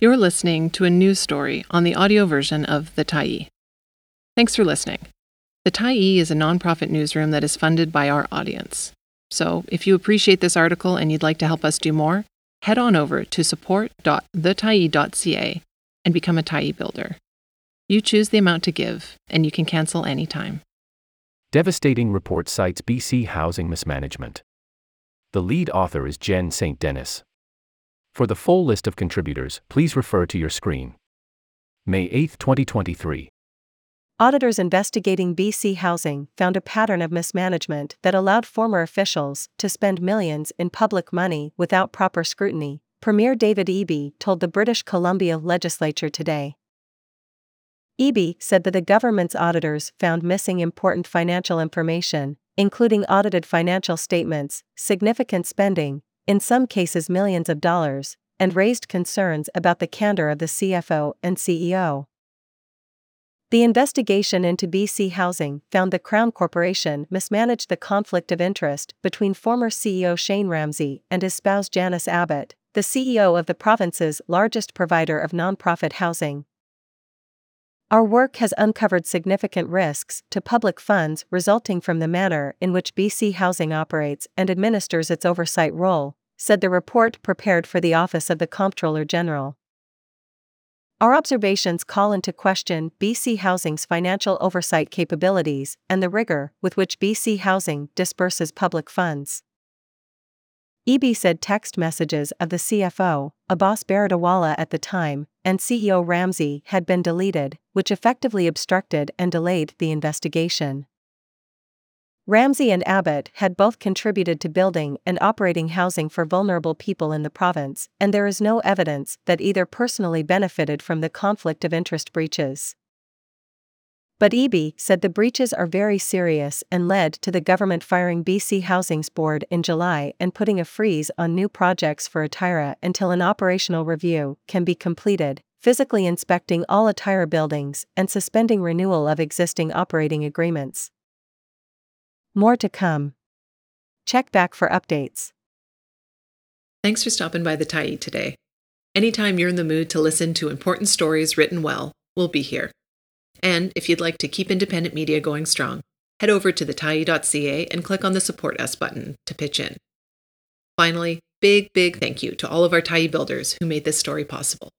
You're listening to a news story on the audio version of The Tyee. Thanks for listening. The Tyee is a nonprofit newsroom that is funded by our audience. So, if you appreciate this article and you'd like to help us do more, head on over to support.thetyee.ca and become a Tyee builder. You choose the amount to give, and you can cancel anytime. Devastating report cites BC housing mismanagement. The lead author is Jen St. Denis. For the full list of contributors, please refer to your screen. May 8, 2023. Auditors investigating BC Housing found a pattern of mismanagement that allowed former officials to spend millions in public money without proper scrutiny, Premier David Eby told the British Columbia legislature today. Eby said that the government's auditors found missing important financial information, including audited financial statements, significant spending, in some cases millions of dollars, and raised concerns about the candor of the CFO and CEO. The investigation into BC Housing found the Crown Corporation mismanaged the conflict of interest between former CEO Shayne Ramsay and his spouse Janice Abbott, the CEO of the province's largest provider of nonprofit housing. Our work has uncovered significant risks to public funds resulting from the manner in which BC Housing operates and administers its oversight role, said the report prepared for the Office of the Comptroller General. Our observations call into question BC Housing's financial oversight capabilities and the rigor with which BC Housing disperses public funds. Eby said text messages of the CFO, Abbas Baradawala at the time, and CEO Ramsay had been deleted, which effectively obstructed and delayed the investigation. Ramsay and Abbott had both contributed to building and operating housing for vulnerable people in the province, and there is no evidence that either personally benefited from the conflict of interest breaches. But Eby said the breaches are very serious and led to the government firing BC Housing's board in July and putting a freeze on new projects for Atira until an operational review can be completed, physically inspecting all Atira buildings and suspending renewal of existing operating agreements. More to come. Check back for updates. Thanks for stopping by the Tyee today. Anytime you're in the mood to listen to important stories written well, we'll be here. And if you'd like to keep independent media going strong, head over to thetyee.ca and click on the Support Us button to pitch in. Finally, big, big thank you to all of our Tyee builders who made this story possible.